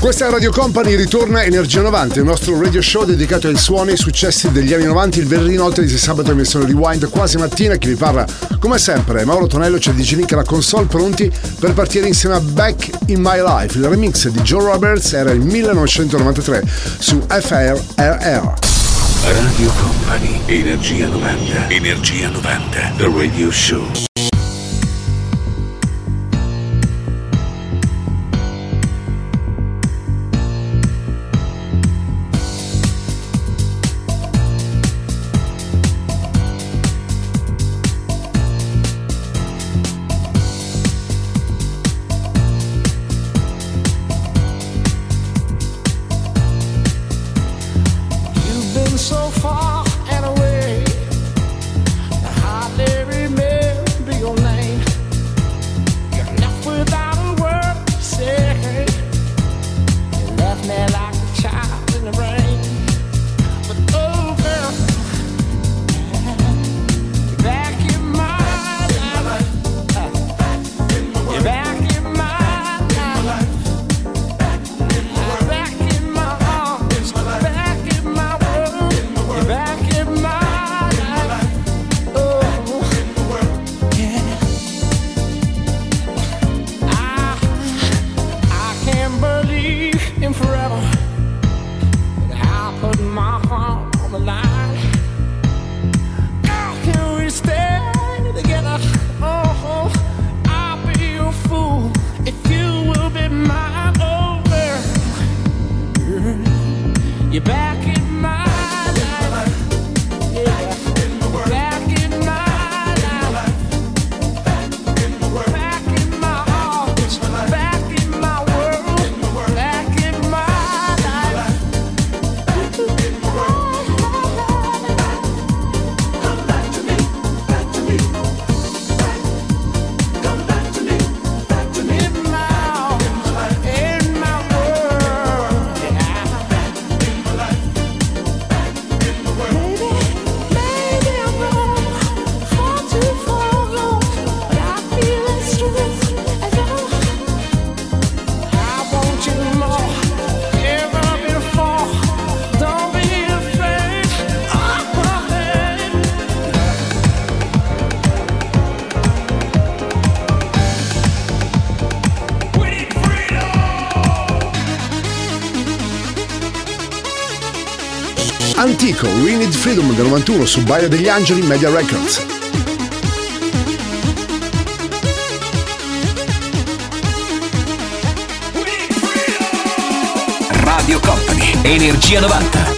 Questa è Radio Company, ritorna Energia 90, il nostro radio show dedicato ai suoni e ai successi degli anni 90, il venerdì notte di sabato emissione Rewind, quasi mattina, chi vi parla come sempre Mauro Tonello, c'è di Nick alla console, pronti per partire insieme a Back in My Life, il remix di Joe Roberts era il 1993 su FRRR. Radio Company, Energia 90, Energia 90, The Radio Show. Antico, We Need Freedom del 91 su Baia degli Angeli Media Records. Radio Company, Energia 90.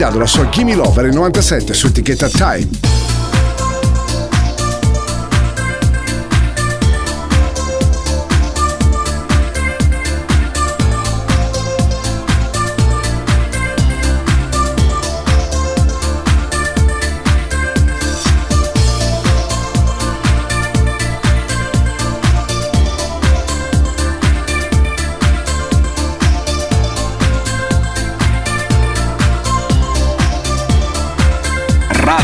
Dado, la sua Gimme Lover il 97 su etichetta Time.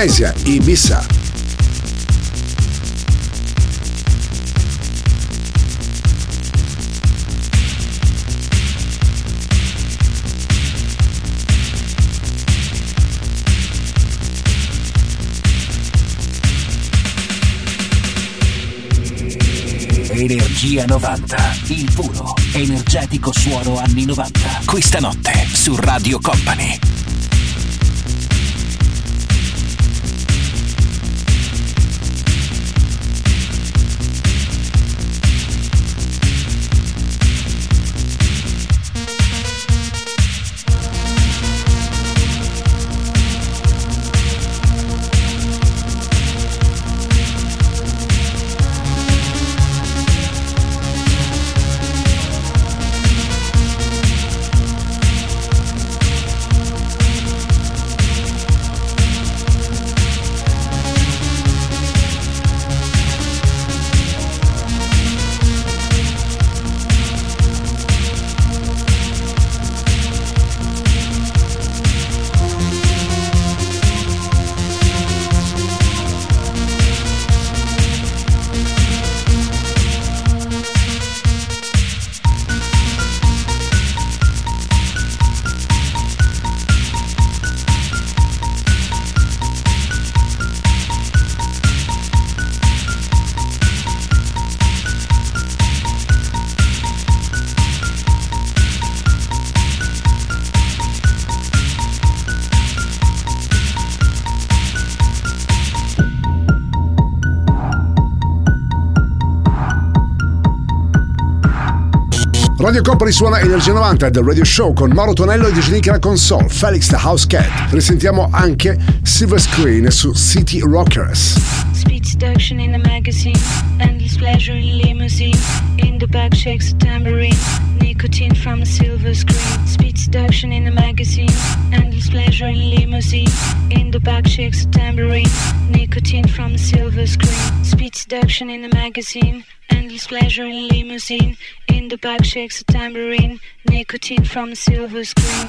Amnesia, Radio Company suona Energia 90 del Radio Show con Mauro Tonello e Digenica console, Felix the House Cat. Risentiamo anche Silver Screen su City Rockers. Speed seduction in the magazine, endless pleasure in limousine, in the back shakes a tambourine. nicotine from a silver screen, speed seduction in a magazine, endless pleasure in limousine. In the back shakes a tambourine, nicotine from a silver screen, speed seduction in a magazine, endless pleasure in limousine. In the back shakes a tambourine, nicotine from a silver screen.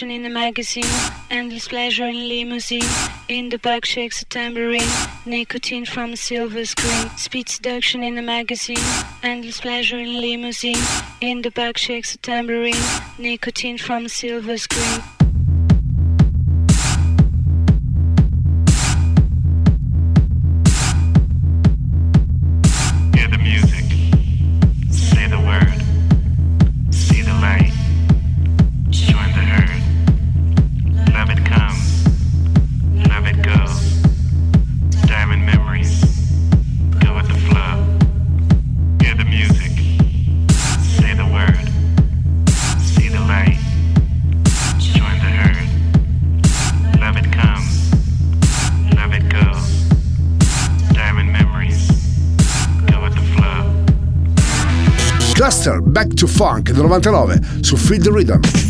Seduction in the magazine, endless pleasure in limousine. In the back shakes a tambourine, nicotine from silver screen. Speed seduction in the magazine, endless pleasure in limousine. In the back shakes a tambourine, nicotine from silver screen. Back to Funk del 99 su Feed the Rhythm.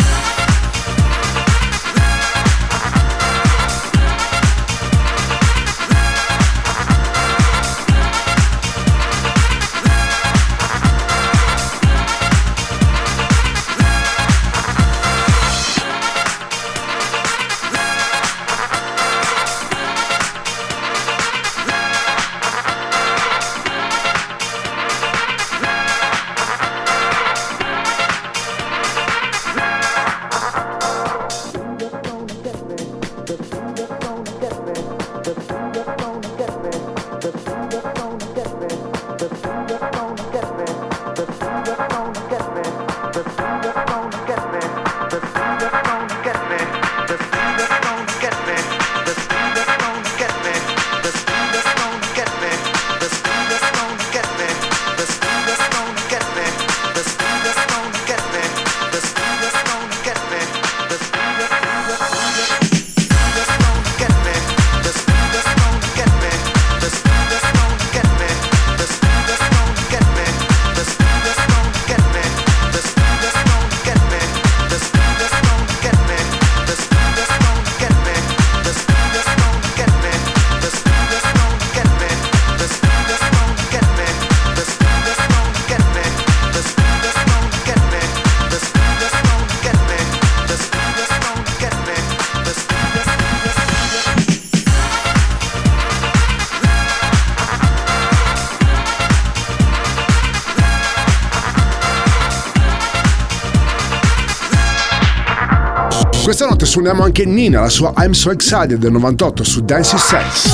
Suoniamo anche Nina, la sua I'm So Excited del 98 su Dancing Sense.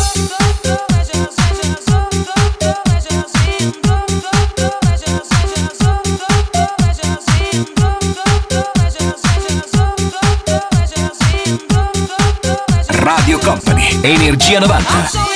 Radio Company, Energia 90.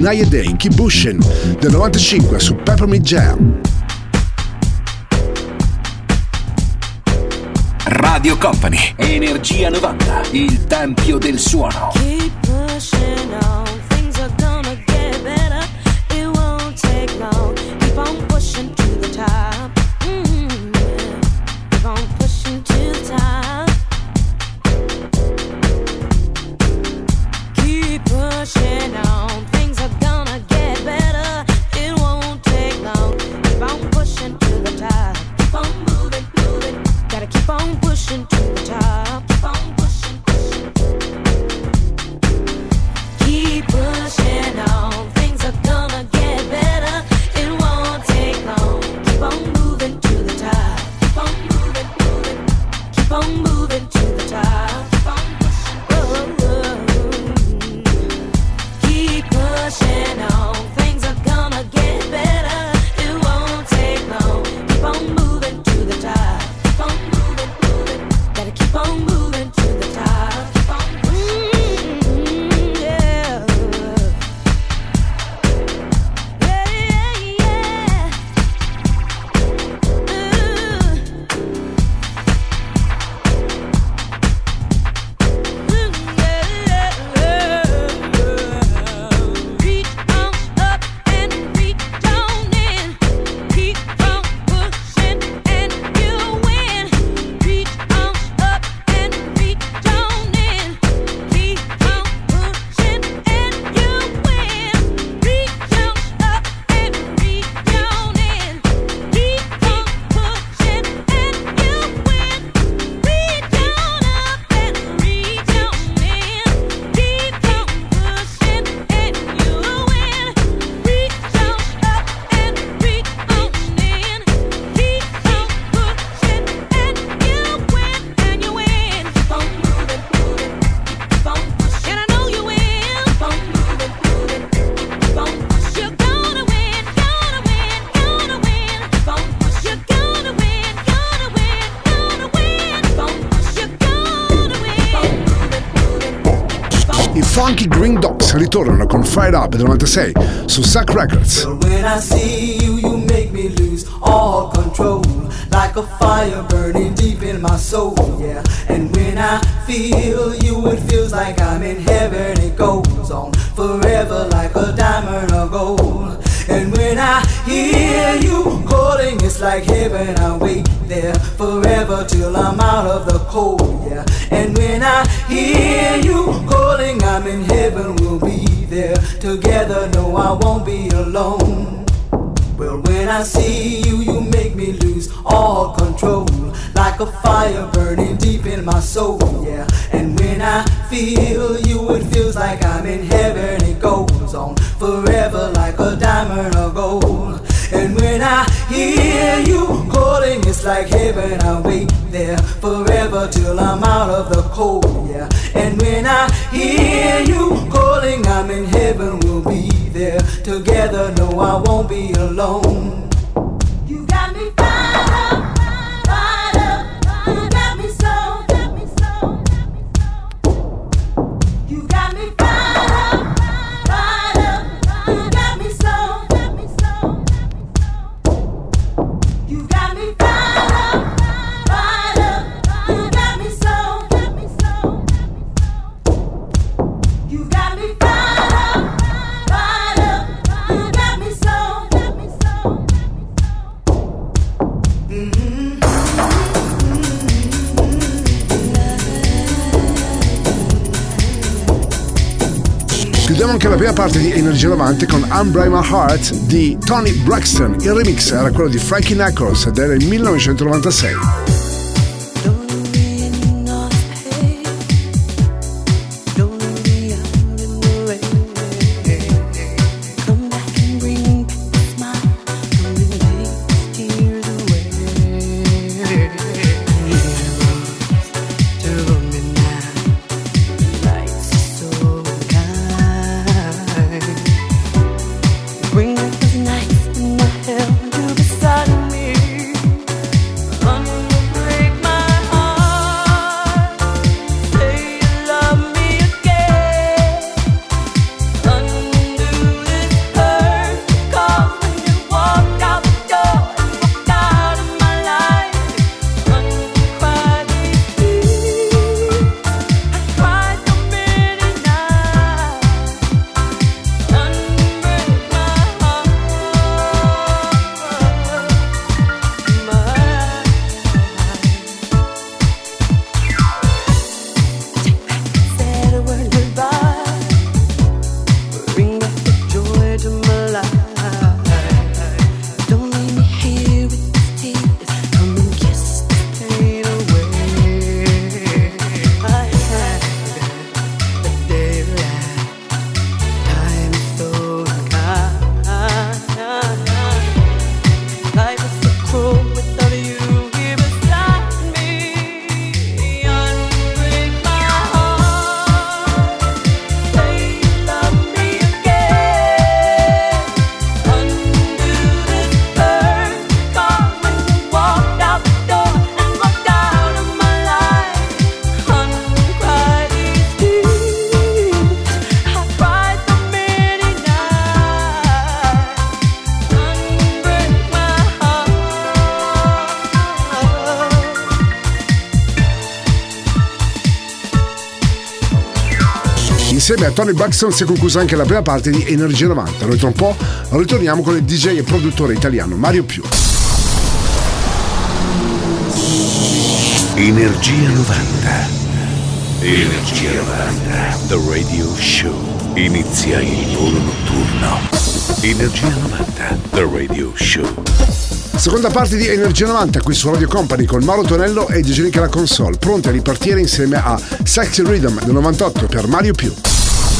Inaya Day, Keep Bushin' del 95 su Peppermint Jam. Radio Company, Energia 90, il tempio del suono. Ritornano con Fire Up del 96 su Sack Records. When I see you, you make me lose all control. Like a fire burning deep in my soul, yeah. And when I feel you, it feels like I'm in heaven. It goes on forever like a diamond or gold. And when I hear you calling, it's like heaven. I wait there forever till I'm out of the cold, yeah. And when I hear you I won't be alone. Well, when I see you, you make me lose all control. Like a fire burning deep in my soul, yeah. And when I feel you, it feels like I'm in heaven. It goes on forever like a diamond or gold. And when I hear you calling, it's like heaven. I wait there forever till I'm out of the cold, yeah. And when I hear you I'm in heaven. We'll be there together. No, I won't be alone. Parte di Energia 90 con Unbreak My Heart di Tony Braxton. Il remix era quello di Frankie Knuckles il 1996. Tony Braxton si è conclusa anche la prima parte di Energia 90. Noi tra un po' ritorniamo con il DJ e produttore italiano Mario Più. Energia 90. Energia 90. The Radio Show. Inizia il volo notturno. Energia 90. The Radio Show. Seconda parte di Energia 90 qui su Radio Company con Mauro Tonello e DJ Nick alla console, pronti a ripartire insieme a Sexy Rhythm del 98 per Mario Più.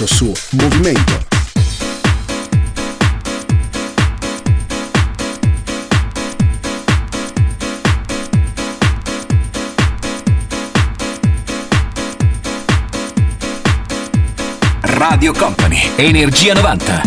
Del 98 su Movimento. Radio Company, Energia 90.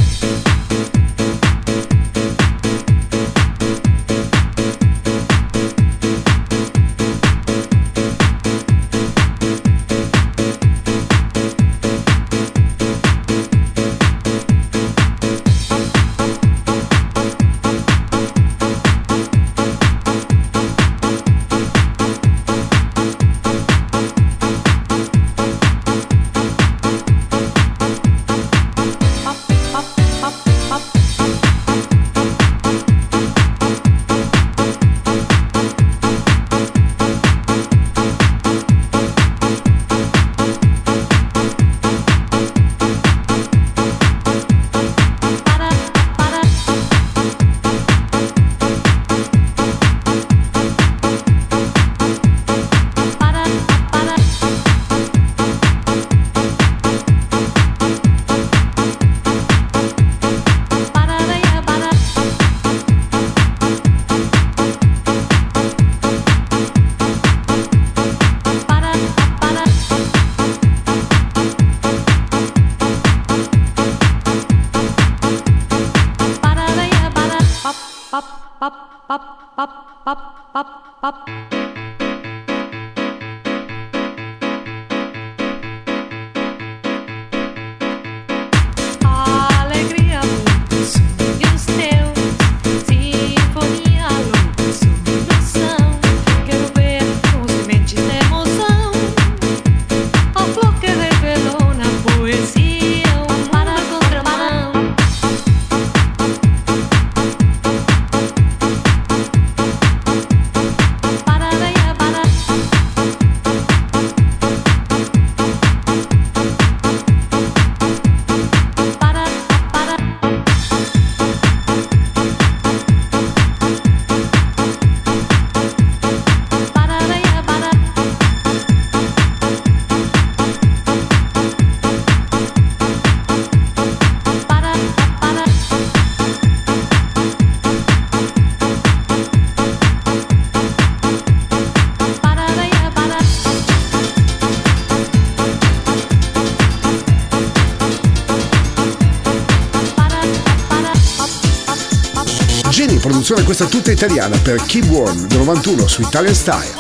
canzone questa tutta italiana per Kim Warren del 91 su Italian Style.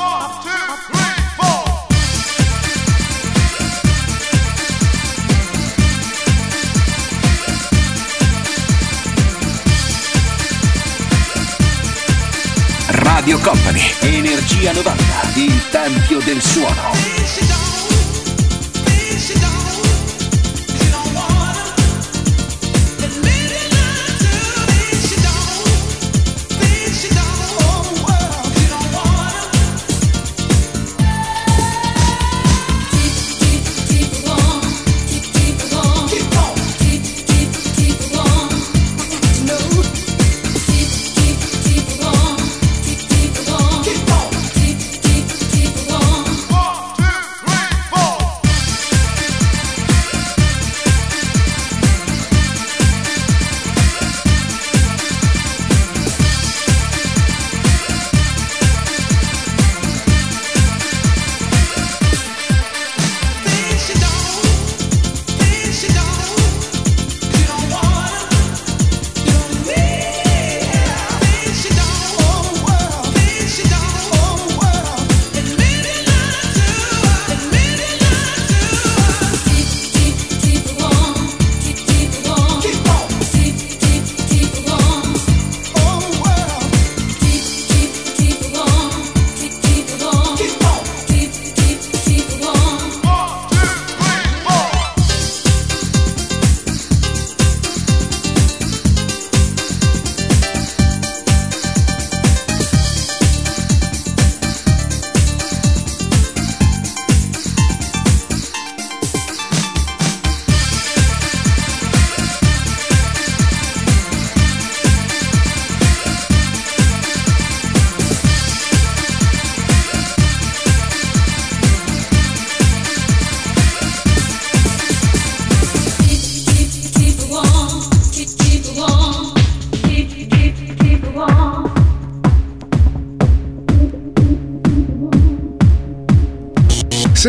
Radio Company, Energia 90, il tempio del suono.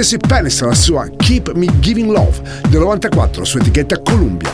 Ceci Peniston la sua Keep Me Giving Love del 94 su etichetta Columbia.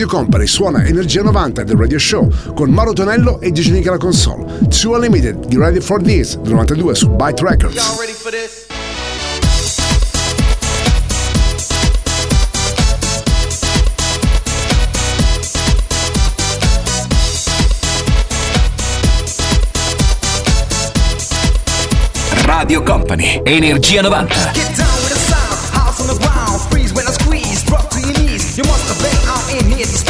Radio Company suona Energia 90 del Radio Show con Mauro Tonello e Disney alla console. Two Unlimited di Ready for This del 92 su Byte Records. Radio Company, Energia 90. in here.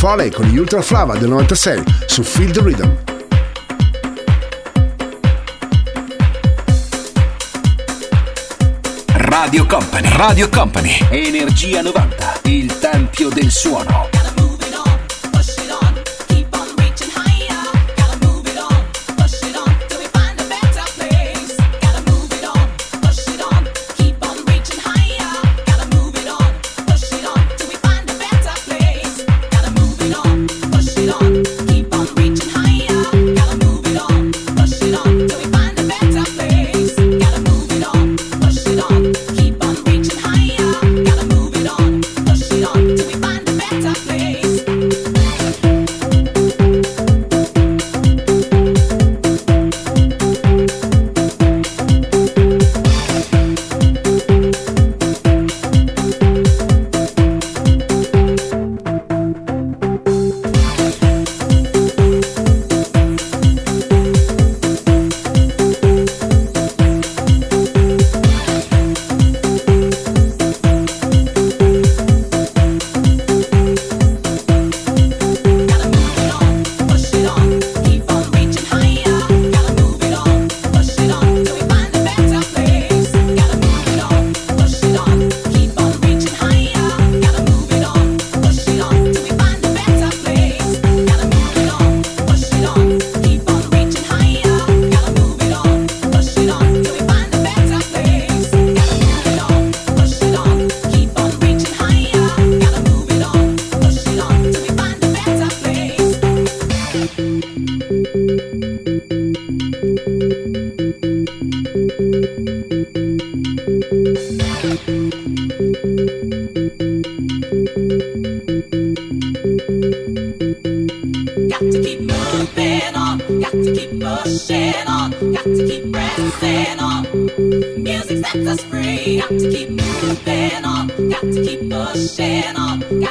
Foley con gli Ultra Flava del 96 su Field Rhythm. Radio Company, Radio Company, Energia 90, il tempio del suono.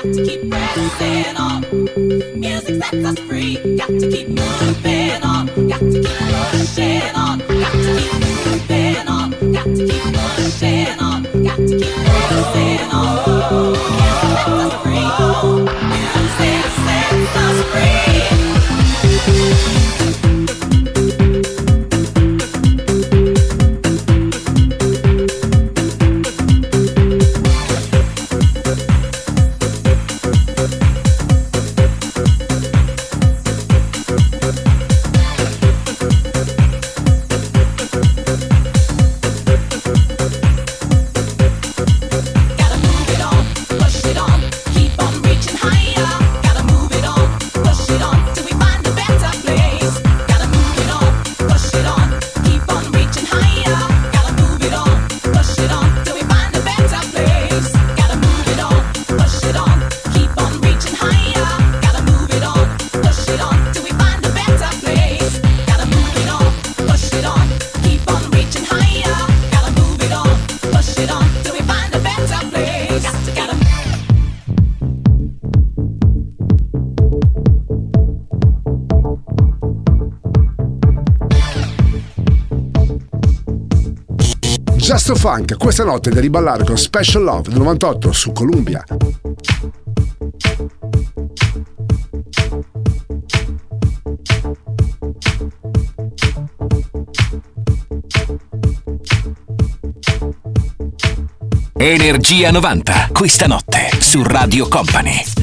got to keep pressing on. Music sets us free, got to keep moving on, got to keep pushing on, got to keep moving on, got to keep pushing on, got to keep pressing on. Funk, questa notte da riballare con Special Love del 98 su Columbia. Energia 90, questa notte su Radio Company.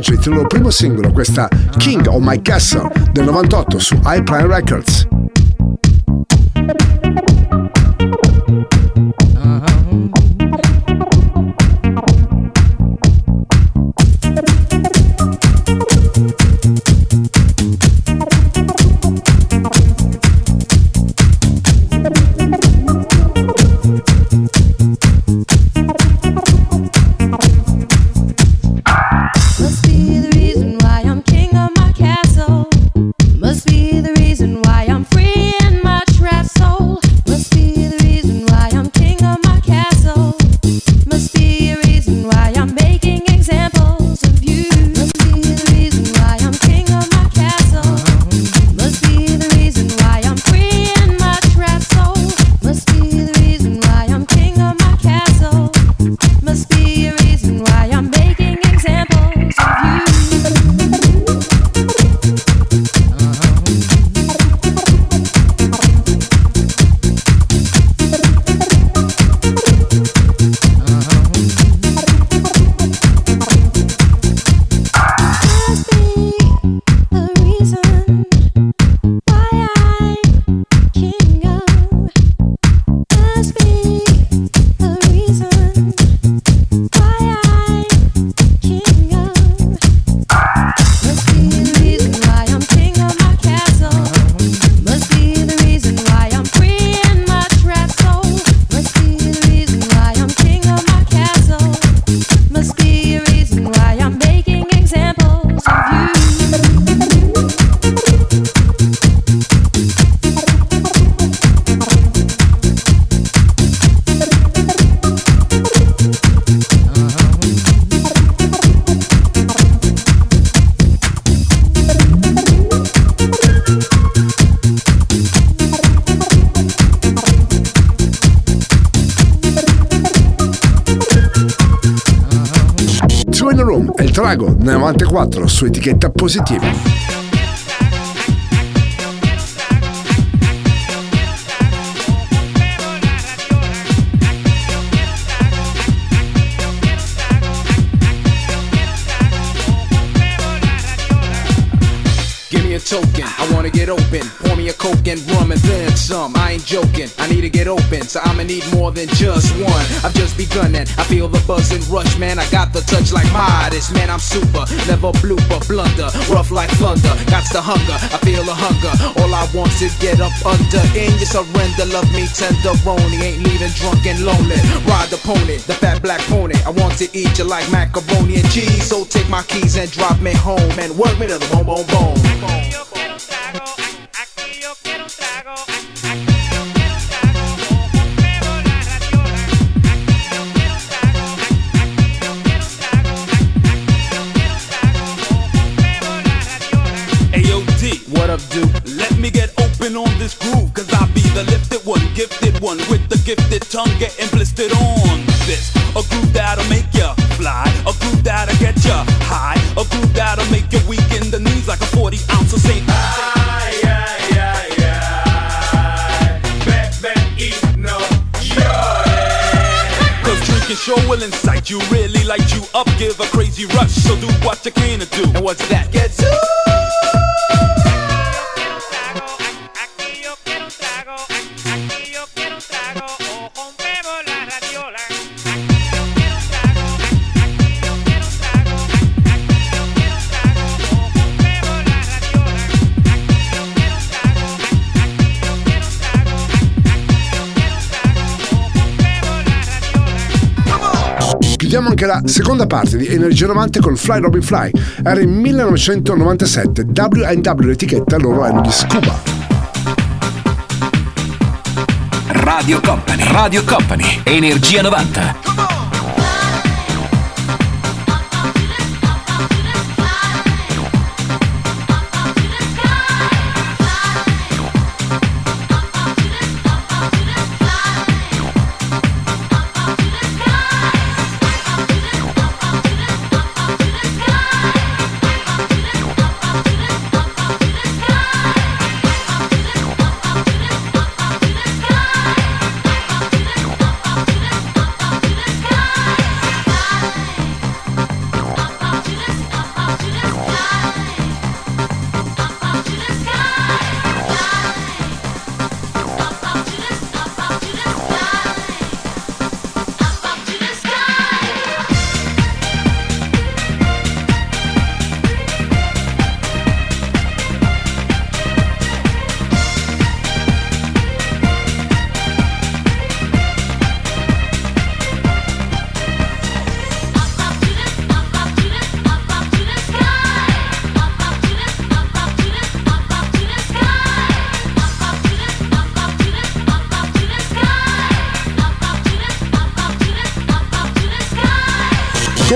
Project, il loro primo singolo, questa King of My Castle del 98 su High Prime Records. 94 su etichetta positiva. Token, I wanna get open. Pour me a coke and rum and then some. I ain't joking, I need to get open, so I'ma need more than just one. I've just begun and I feel the buzz and rush, man. I got the touch like Midas, man. I'm super, never blooper, blunder, rough like thunder. Got the hunger, I feel the hunger. All I want is get up under in your surrender. Love me tenderoni, ain't leaving drunk and lonely. Ride the pony, the fat black pony. I want to eat you like macaroni and cheese, so take my keys and drop me home and work me to the bone, bone, bone. Gifted one, with the gifted tongue getting blistered on this. A groove that'll make ya fly, a groove that'll get ya high, a groove that'll make you weak in the knees like a 40 ounce of St. Sure will incite you, really light you up, give a crazy rush. So do what you can to do. And what's that? Get to Chiudiamo anche la seconda parte di Energia 90 con Fly Robin Fly. Era in 1997, W&W l'etichetta, loro erano di Scuba. Radio Company, Radio Company, Energia 90.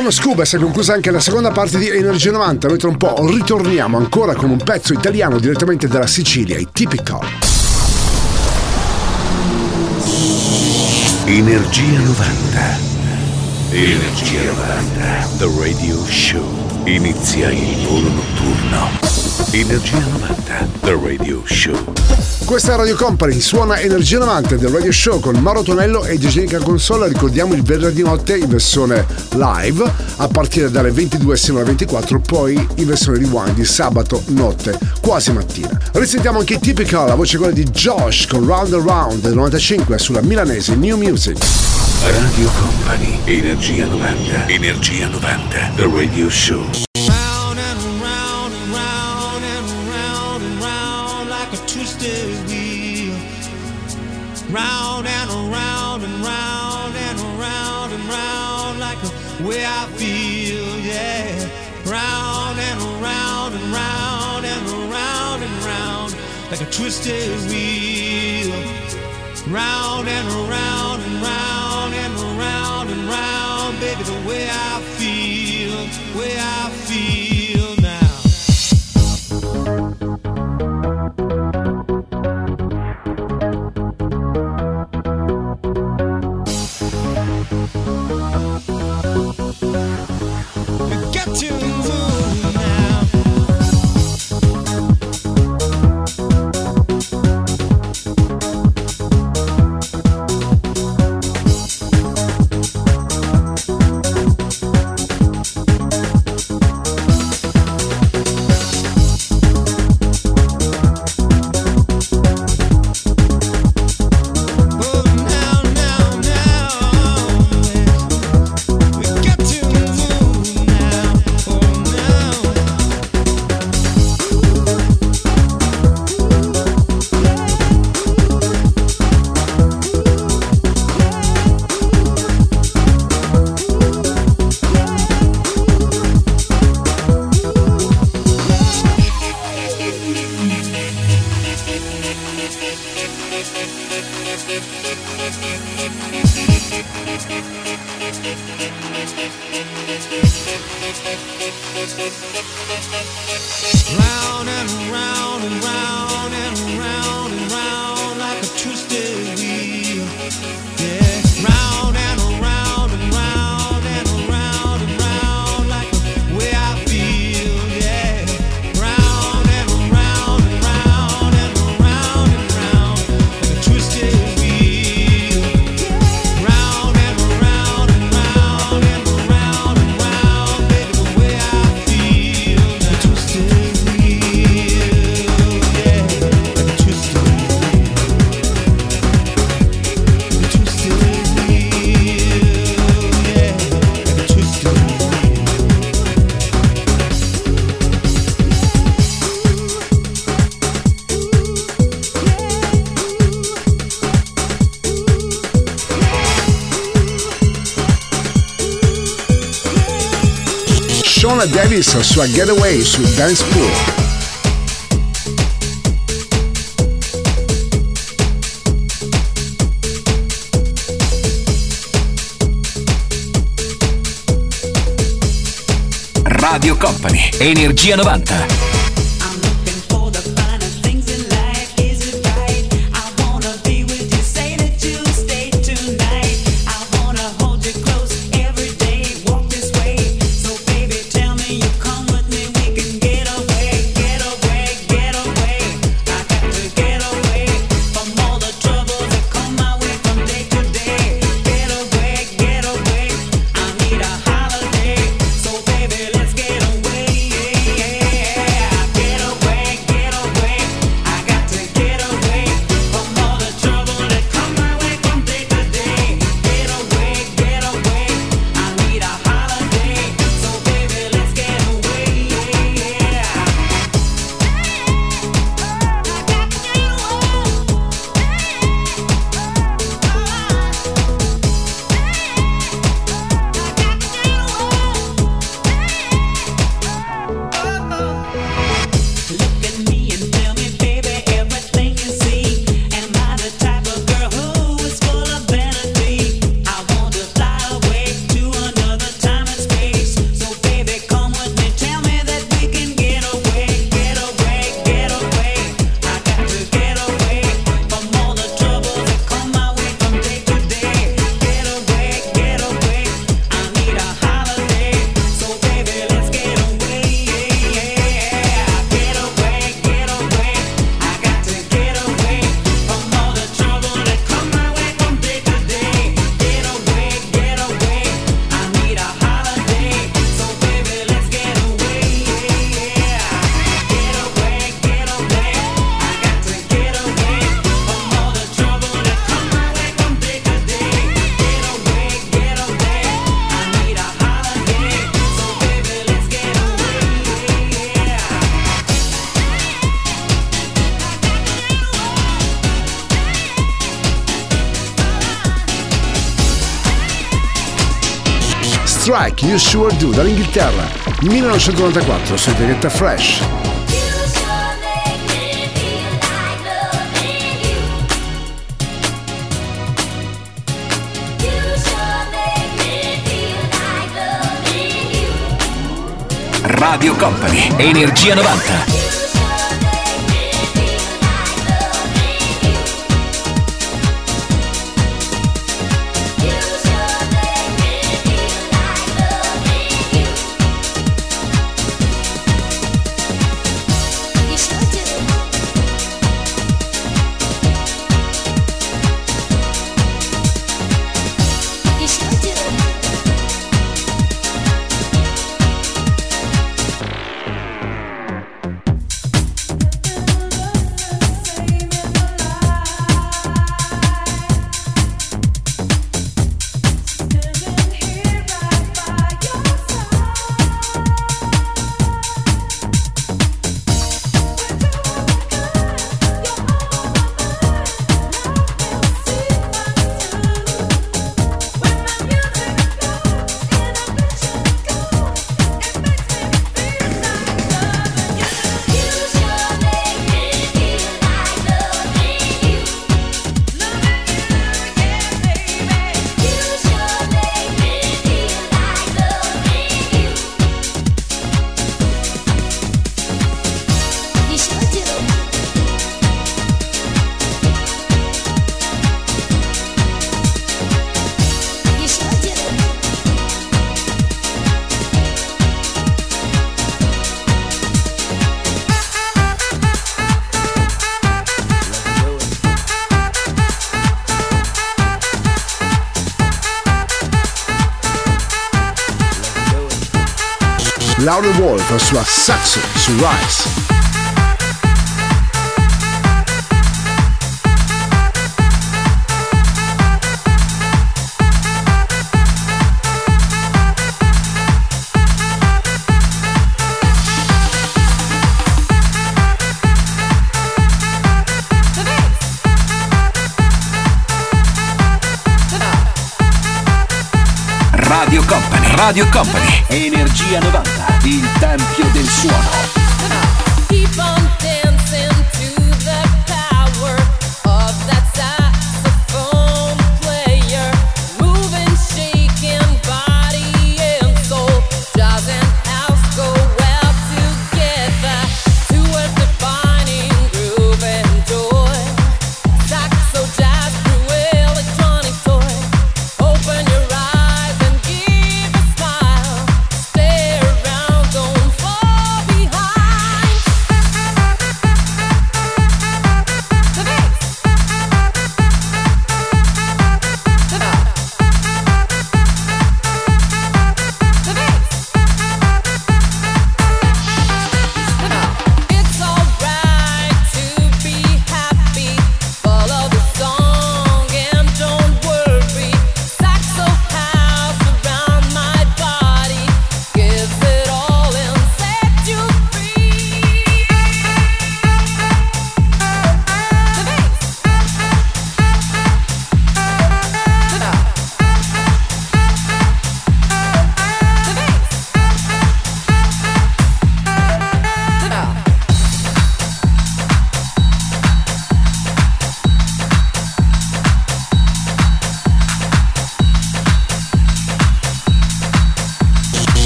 Con Scuba si è conclusa anche la seconda parte di Energia 90. Noi tra un po' ritorniamo ancora con un pezzo italiano direttamente dalla Sicilia, i Typical. Energia 90. Energia 90. The Radio Show. Inizia il volo notturno. Energia 90. The Radio Show. Questa è Radio Company, suona Energia 90 del Radio Show con Mauro Tonello e Gegenica Console. Ricordiamo il venerdì notte in versione live a partire dalle 22 sino alle 24, poi in versione rewind di sabato notte, quasi mattina. Risentiamo anche Typical, la voce quella di Josh con Round and Round del 95 sulla milanese New Music. Radio Company. Energia 90. Energia 90. The Radio Show. Round and around and round and around and round like a twisted wheel. Round and around and round and around and round like a way I feel, yeah. Round and around and round and around and round like a twisted wheel. Round and around baby, the way I feel, the way I feel Chris sua Getaway su Dance Pool. Radio Company, Energia 90. You Sure Do dall'Inghilterra 1994 su etichetta Fresh. Radio Company, Energia 90. Laura Wolf, la sua Saxo su Rise. Radio Company, Radio Company, Energia 90,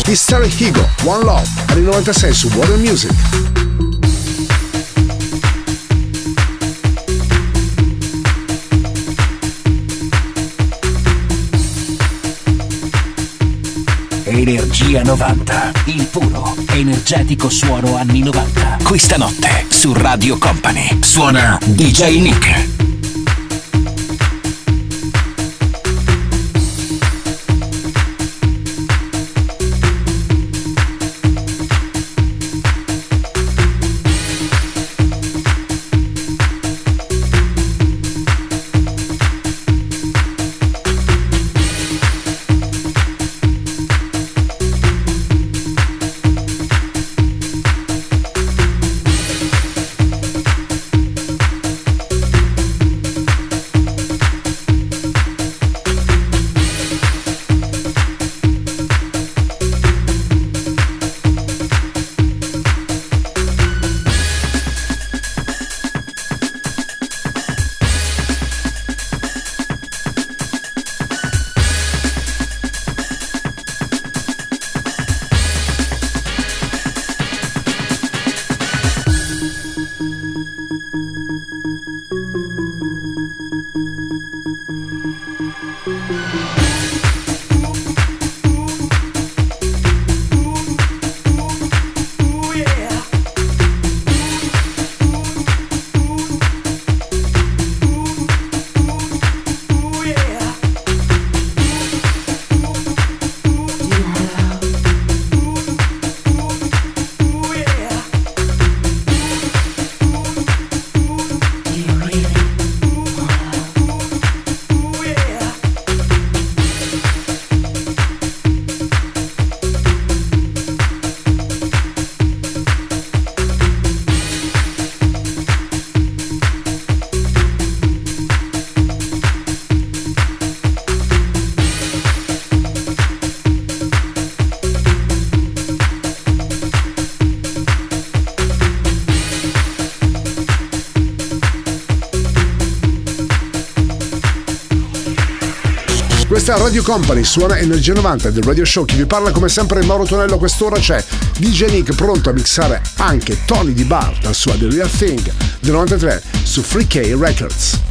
History Higo, One Love, anni 96 su Warner Music. Energia 90, il puro, energetico suono anni 90. Questa notte su Radio Company suona DJ Nick. Radio Company, suona Energia 90 del Radio Show. Chi vi parla come sempre è Mauro Tonello. A quest'ora c'è DJ Nick pronto a mixare anche Tony Di Bar dal suo The Real Thing del 93 su Free K Records.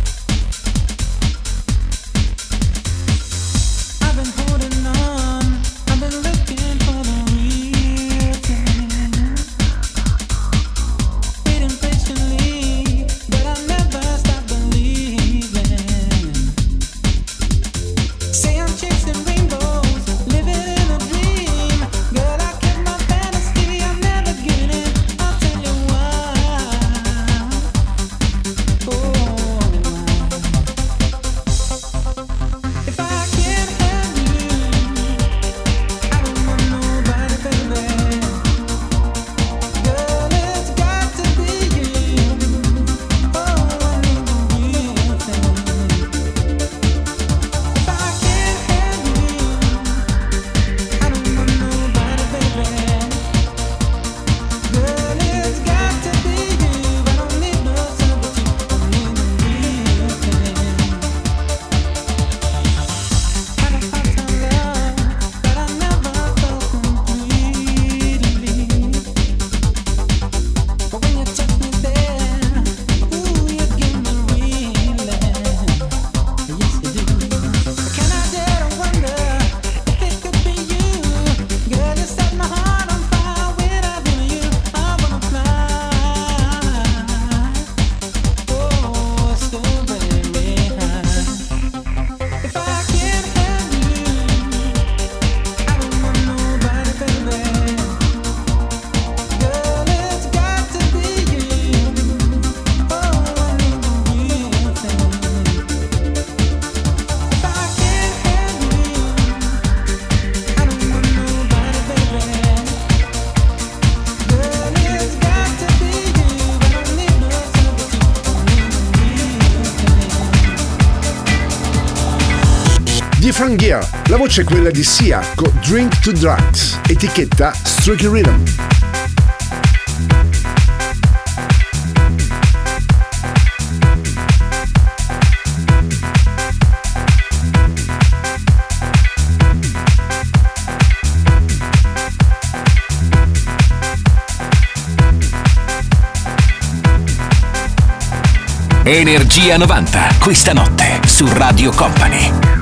Young La voce è quella di Sia con Drink to Drugs, etichetta Strike Rhythm. Energia 90, questa notte su Radio Company.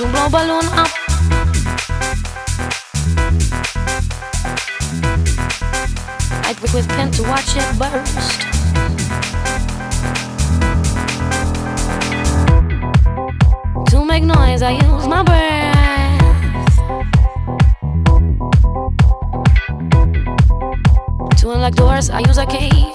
to blow balloon up. I pick with pen to watch it burst. To make noise, I use my breath. To unlock doors, I use a key.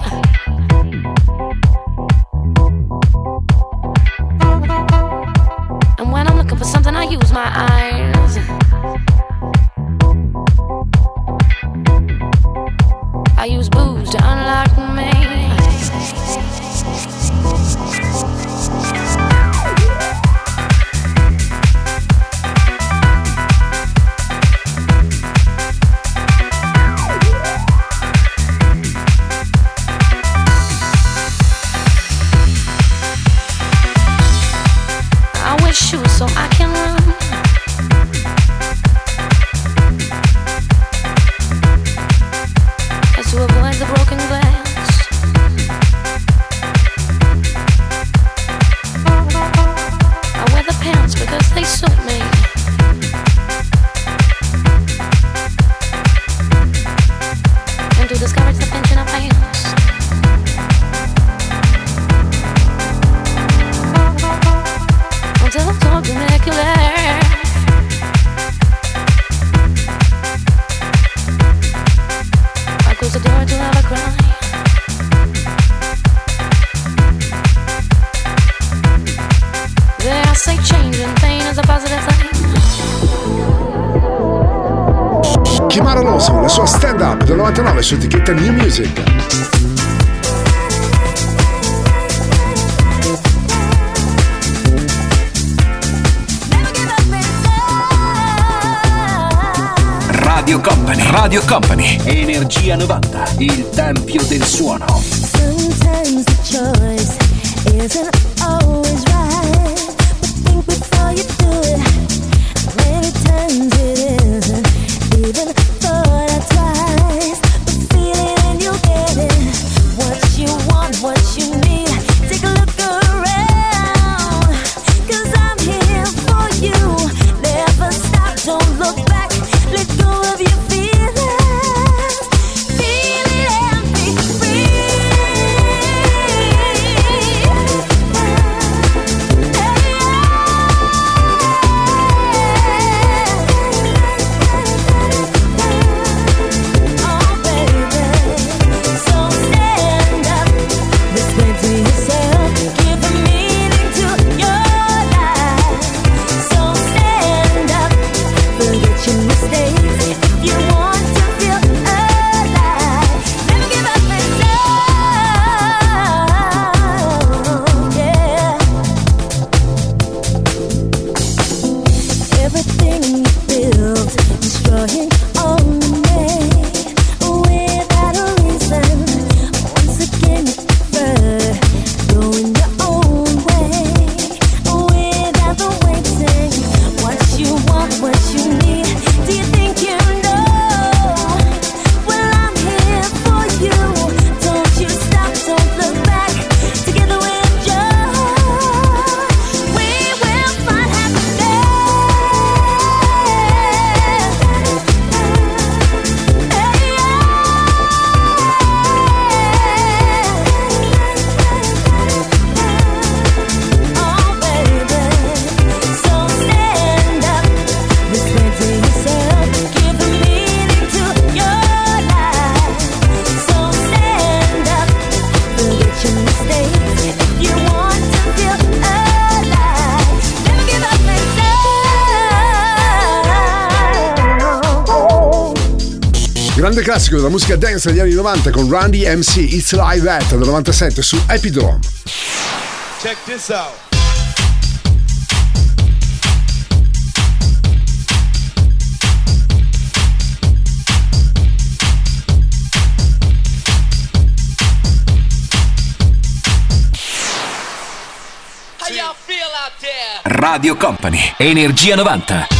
Classico della musica dance degli anni 90 con Randy MC It's Live That del 97 su Epidrome. Check this out. Radio Company, Energia 90.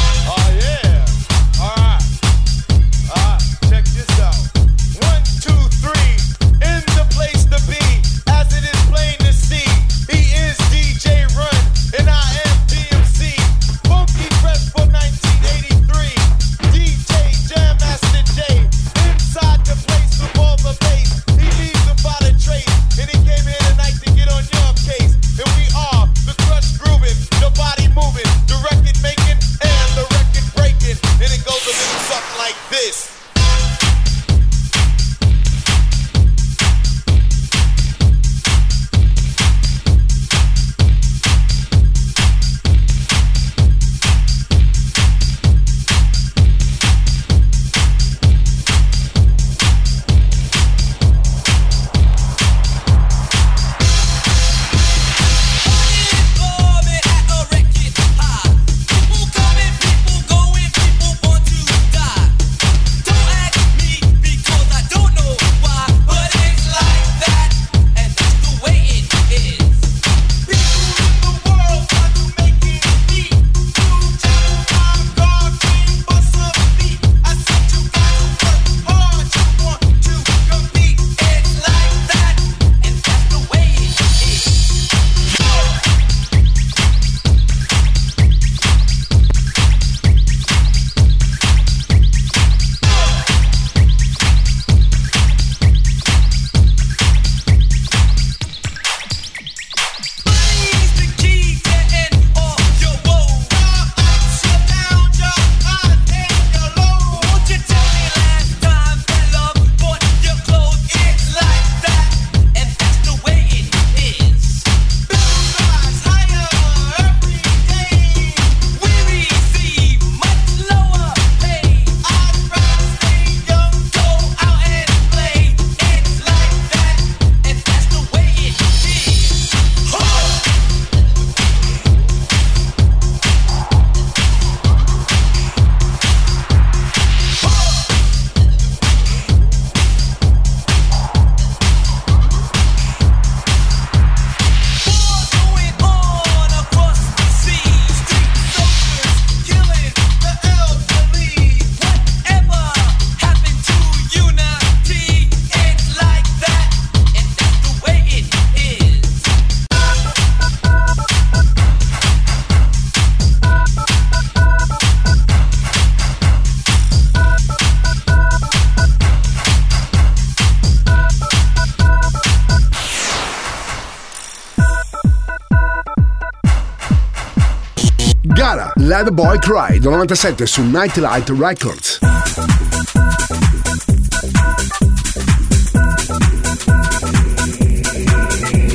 Boy Cry del 97 su Nightlight Records.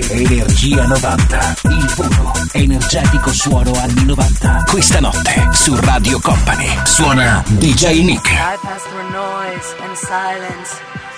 Energia 90, il puro, energetico suono anni 90. Questa notte su Radio Company suona DJ Nick. I pass through noise and silence.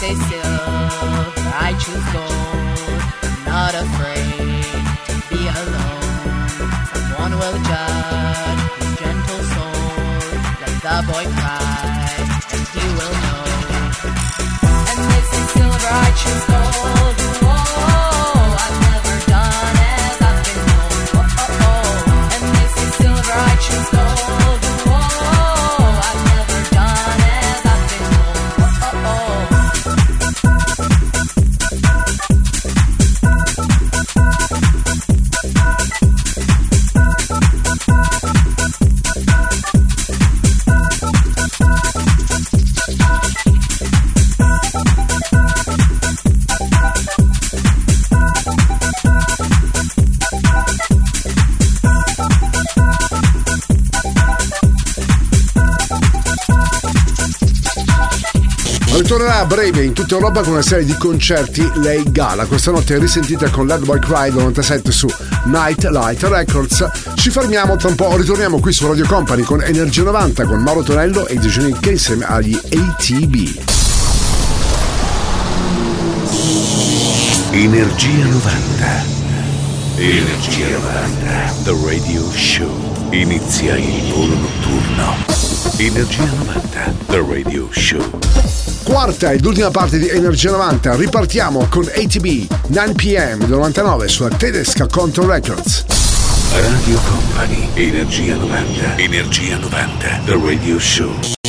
say silver, I choose gold. I'm not afraid to be alone. Someone will judge his gentle soul. Let the boy cry, and he will know. And they say silver, I choose gold. Breve in tutta Europa con una serie di concerti Lei Gala. Questa notte è risentita con Led Boy Cry 97 su Night Light Records. Ci fermiamo tra un po', ritorniamo qui su Radio Company con Energia 90 con Mauro Tonello e DJ Nick insieme agli ATB. Energia 90. Energia 90. The Radio Show. Inizia il volo notturno. Energia 90. The Radio Show. Quarta ed ultima parte di Energia 90. Ripartiamo con ATB 9pm del 99 sulla tedesca Control Records. Radio Company. Energia 90. Energia 90. The Radio Show.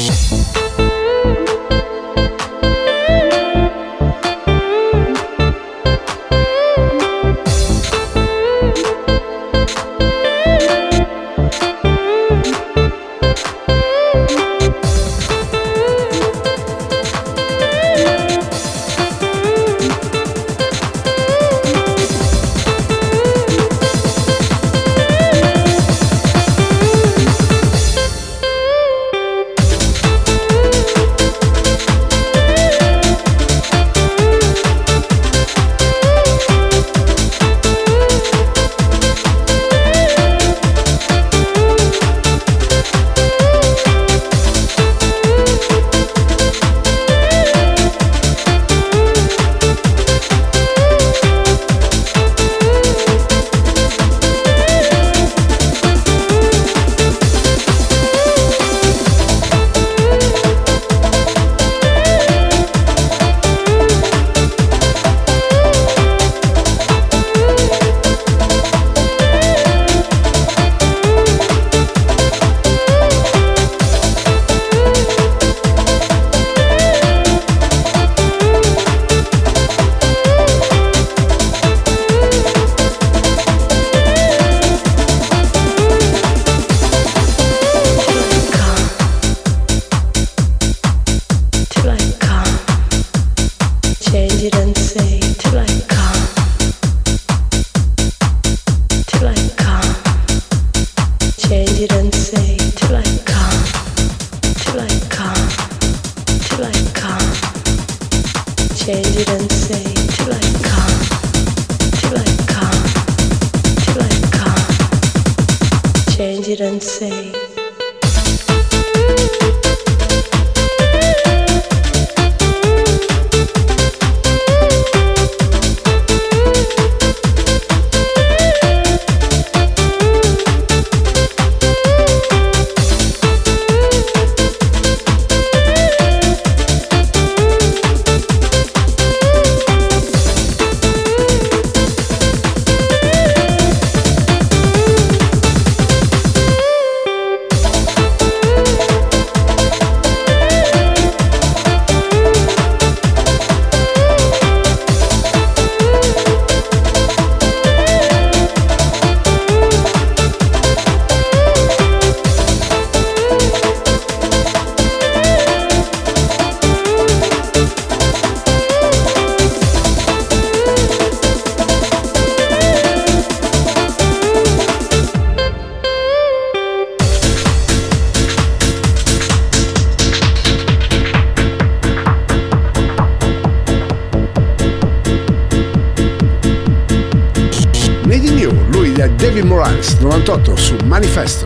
Morales 98 su Manifesto.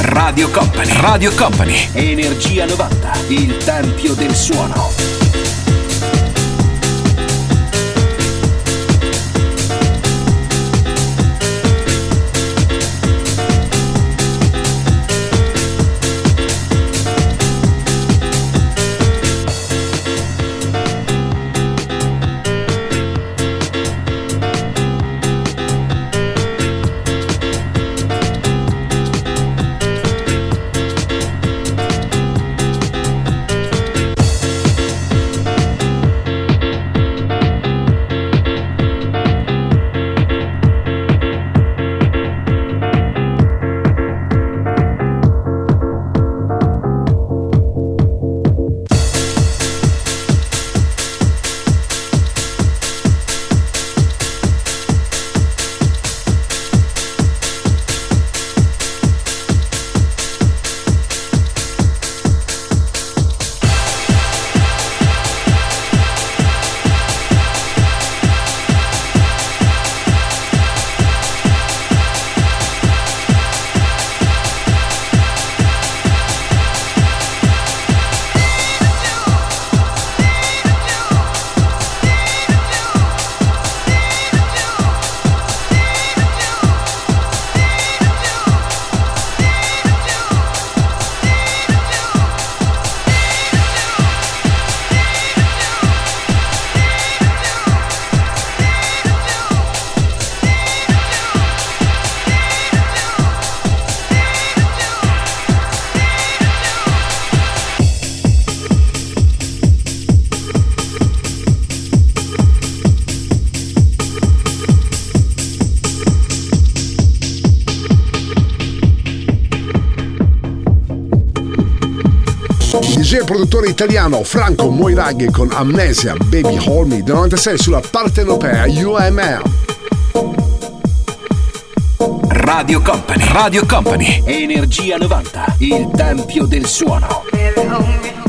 Radio Company. Radio Company. Energia 90. Il tempio del suono. DJ e produttore italiano Franco Moiraghi con Amnesia Baby Hold Me del 96 sulla partenopea UMR. Radio Company, Radio Company, Energia 90, il tempio del suono.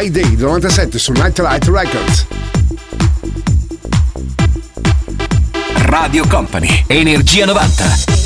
Regina Day by Day del 97 su Nightlight Records. Radio Company, Energia 90.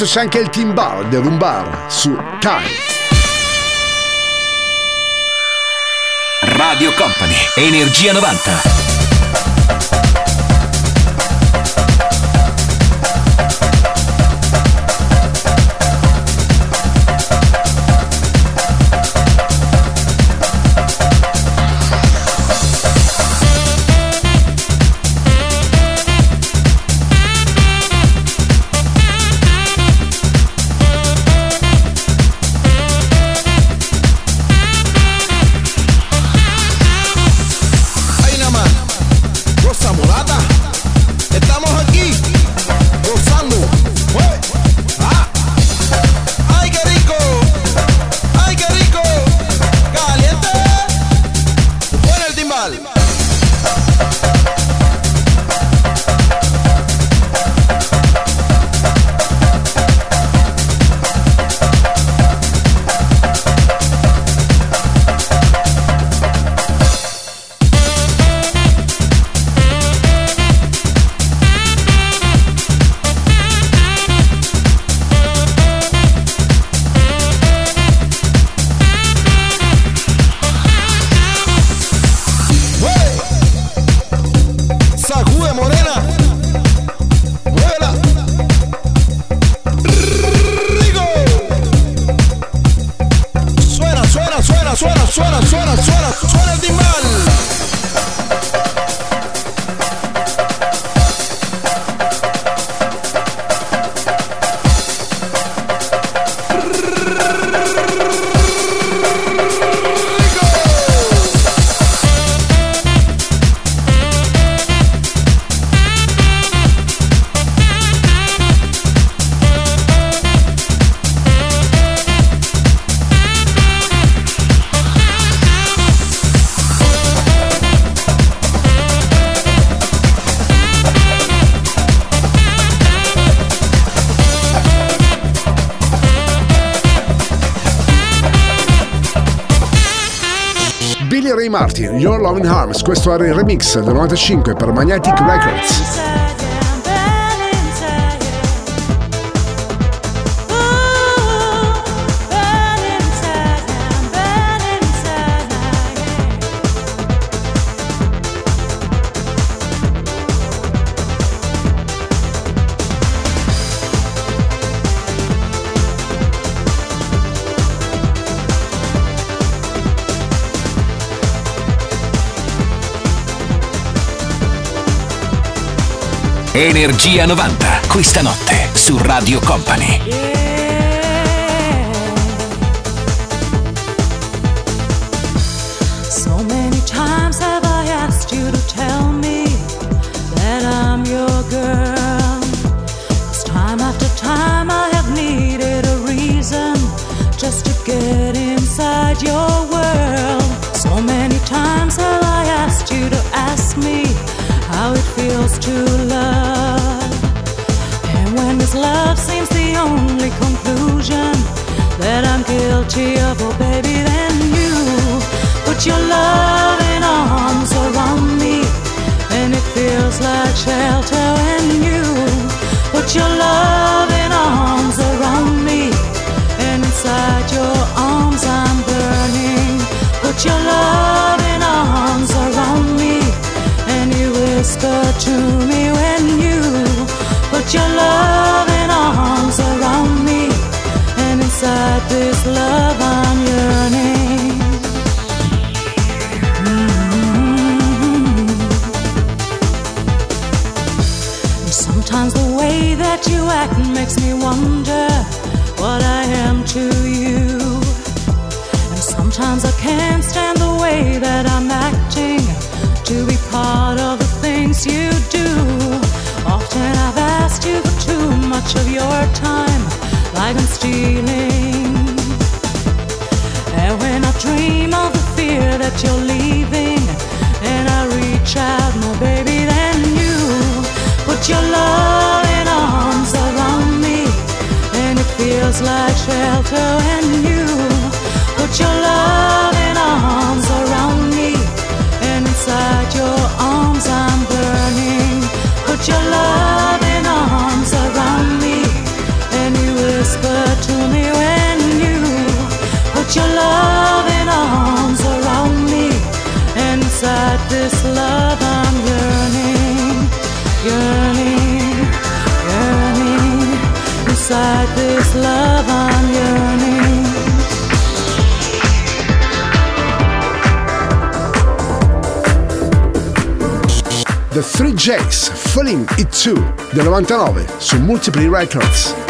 Notte c'è anche il team bar del Rumbar su Time. Radio Company, Energia 90. Loving Arms, questo era il remix del 95 per Magnetic Records. Energia 90, questa notte su Radio Company. So many times have I asked you to tell me that I'm your girl. time after time I have needed a reason just to get inside your world. So many times have I asked you to ask me how it feels to love. Only conclusion that I'm guilty of, oh baby, then you put your loving arms around me, and it feels like shelter when you put your loving arms around me, and inside your arms I'm burning. Put your loving arms around me, and you whisper to me when you put your loving this love I'm yearning. Mm-hmm. Sometimes the way that you act makes me wonder what I am to you. And sometimes I can't stand the way that I'm acting to be part of the things you do. Often I've asked you for too much of your time, like I'm stealing. Dream of the fear that you're leaving, and I reach out, my baby, than you put your loving arms around me, and it feels like shelter. And you put your loving this love I'm yearning, yearning, yearning. This love I'm yearning. The Three J's Falling It 2 del 99 su Multiply Records.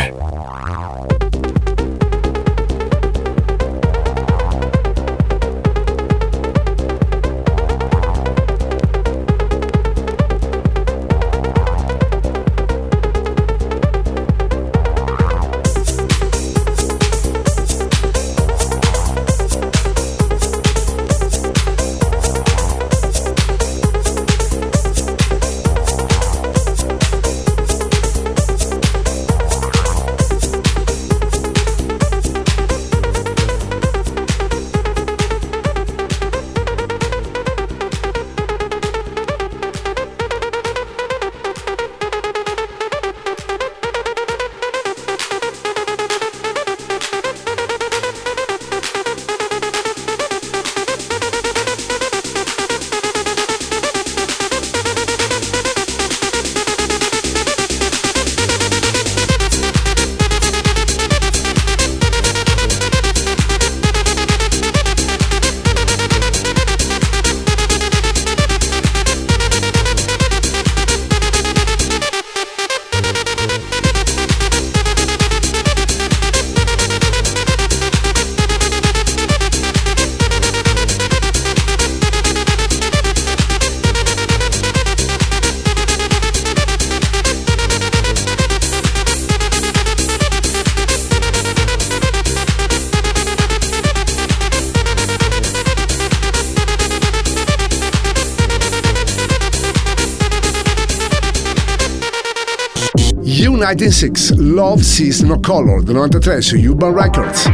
1996, Love Sees No Color, del 93 su Urban Records.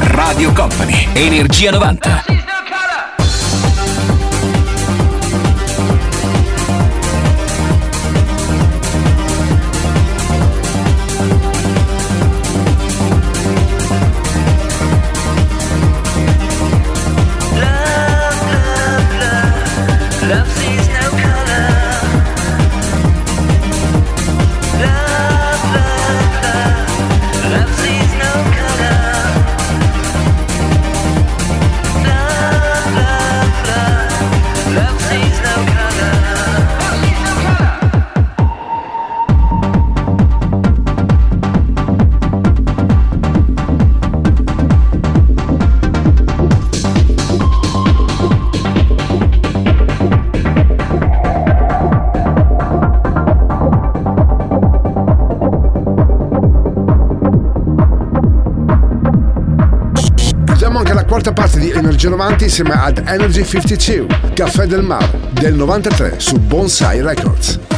Radio Company, Energia 90. Quarta parte di Energia 90 insieme ad Energy 52, Caffè del Mar, del 93 su Bonsai Records.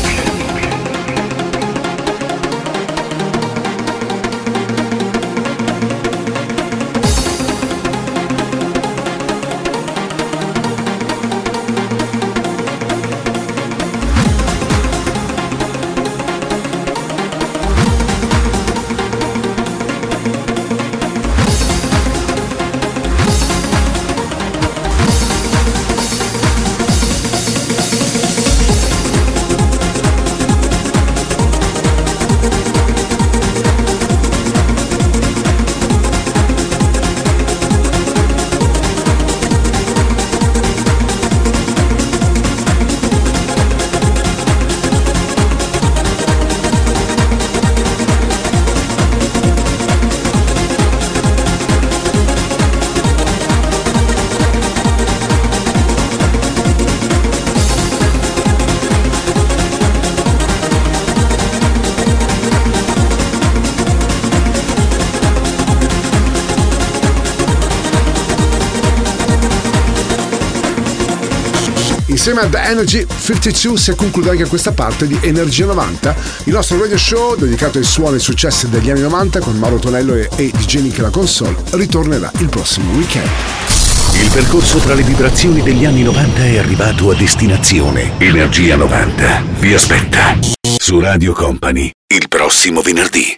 Insieme Energy 52 si conclude anche questa parte di Energia 90, il nostro radio show dedicato ai suoni e successi degli anni 90 con Mauro Tonello e, e DJ Nick la console ritornerà il prossimo weekend. Il percorso tra le vibrazioni degli anni 90 è arrivato a destinazione. Energia 90 vi aspetta su Radio Company il prossimo venerdì.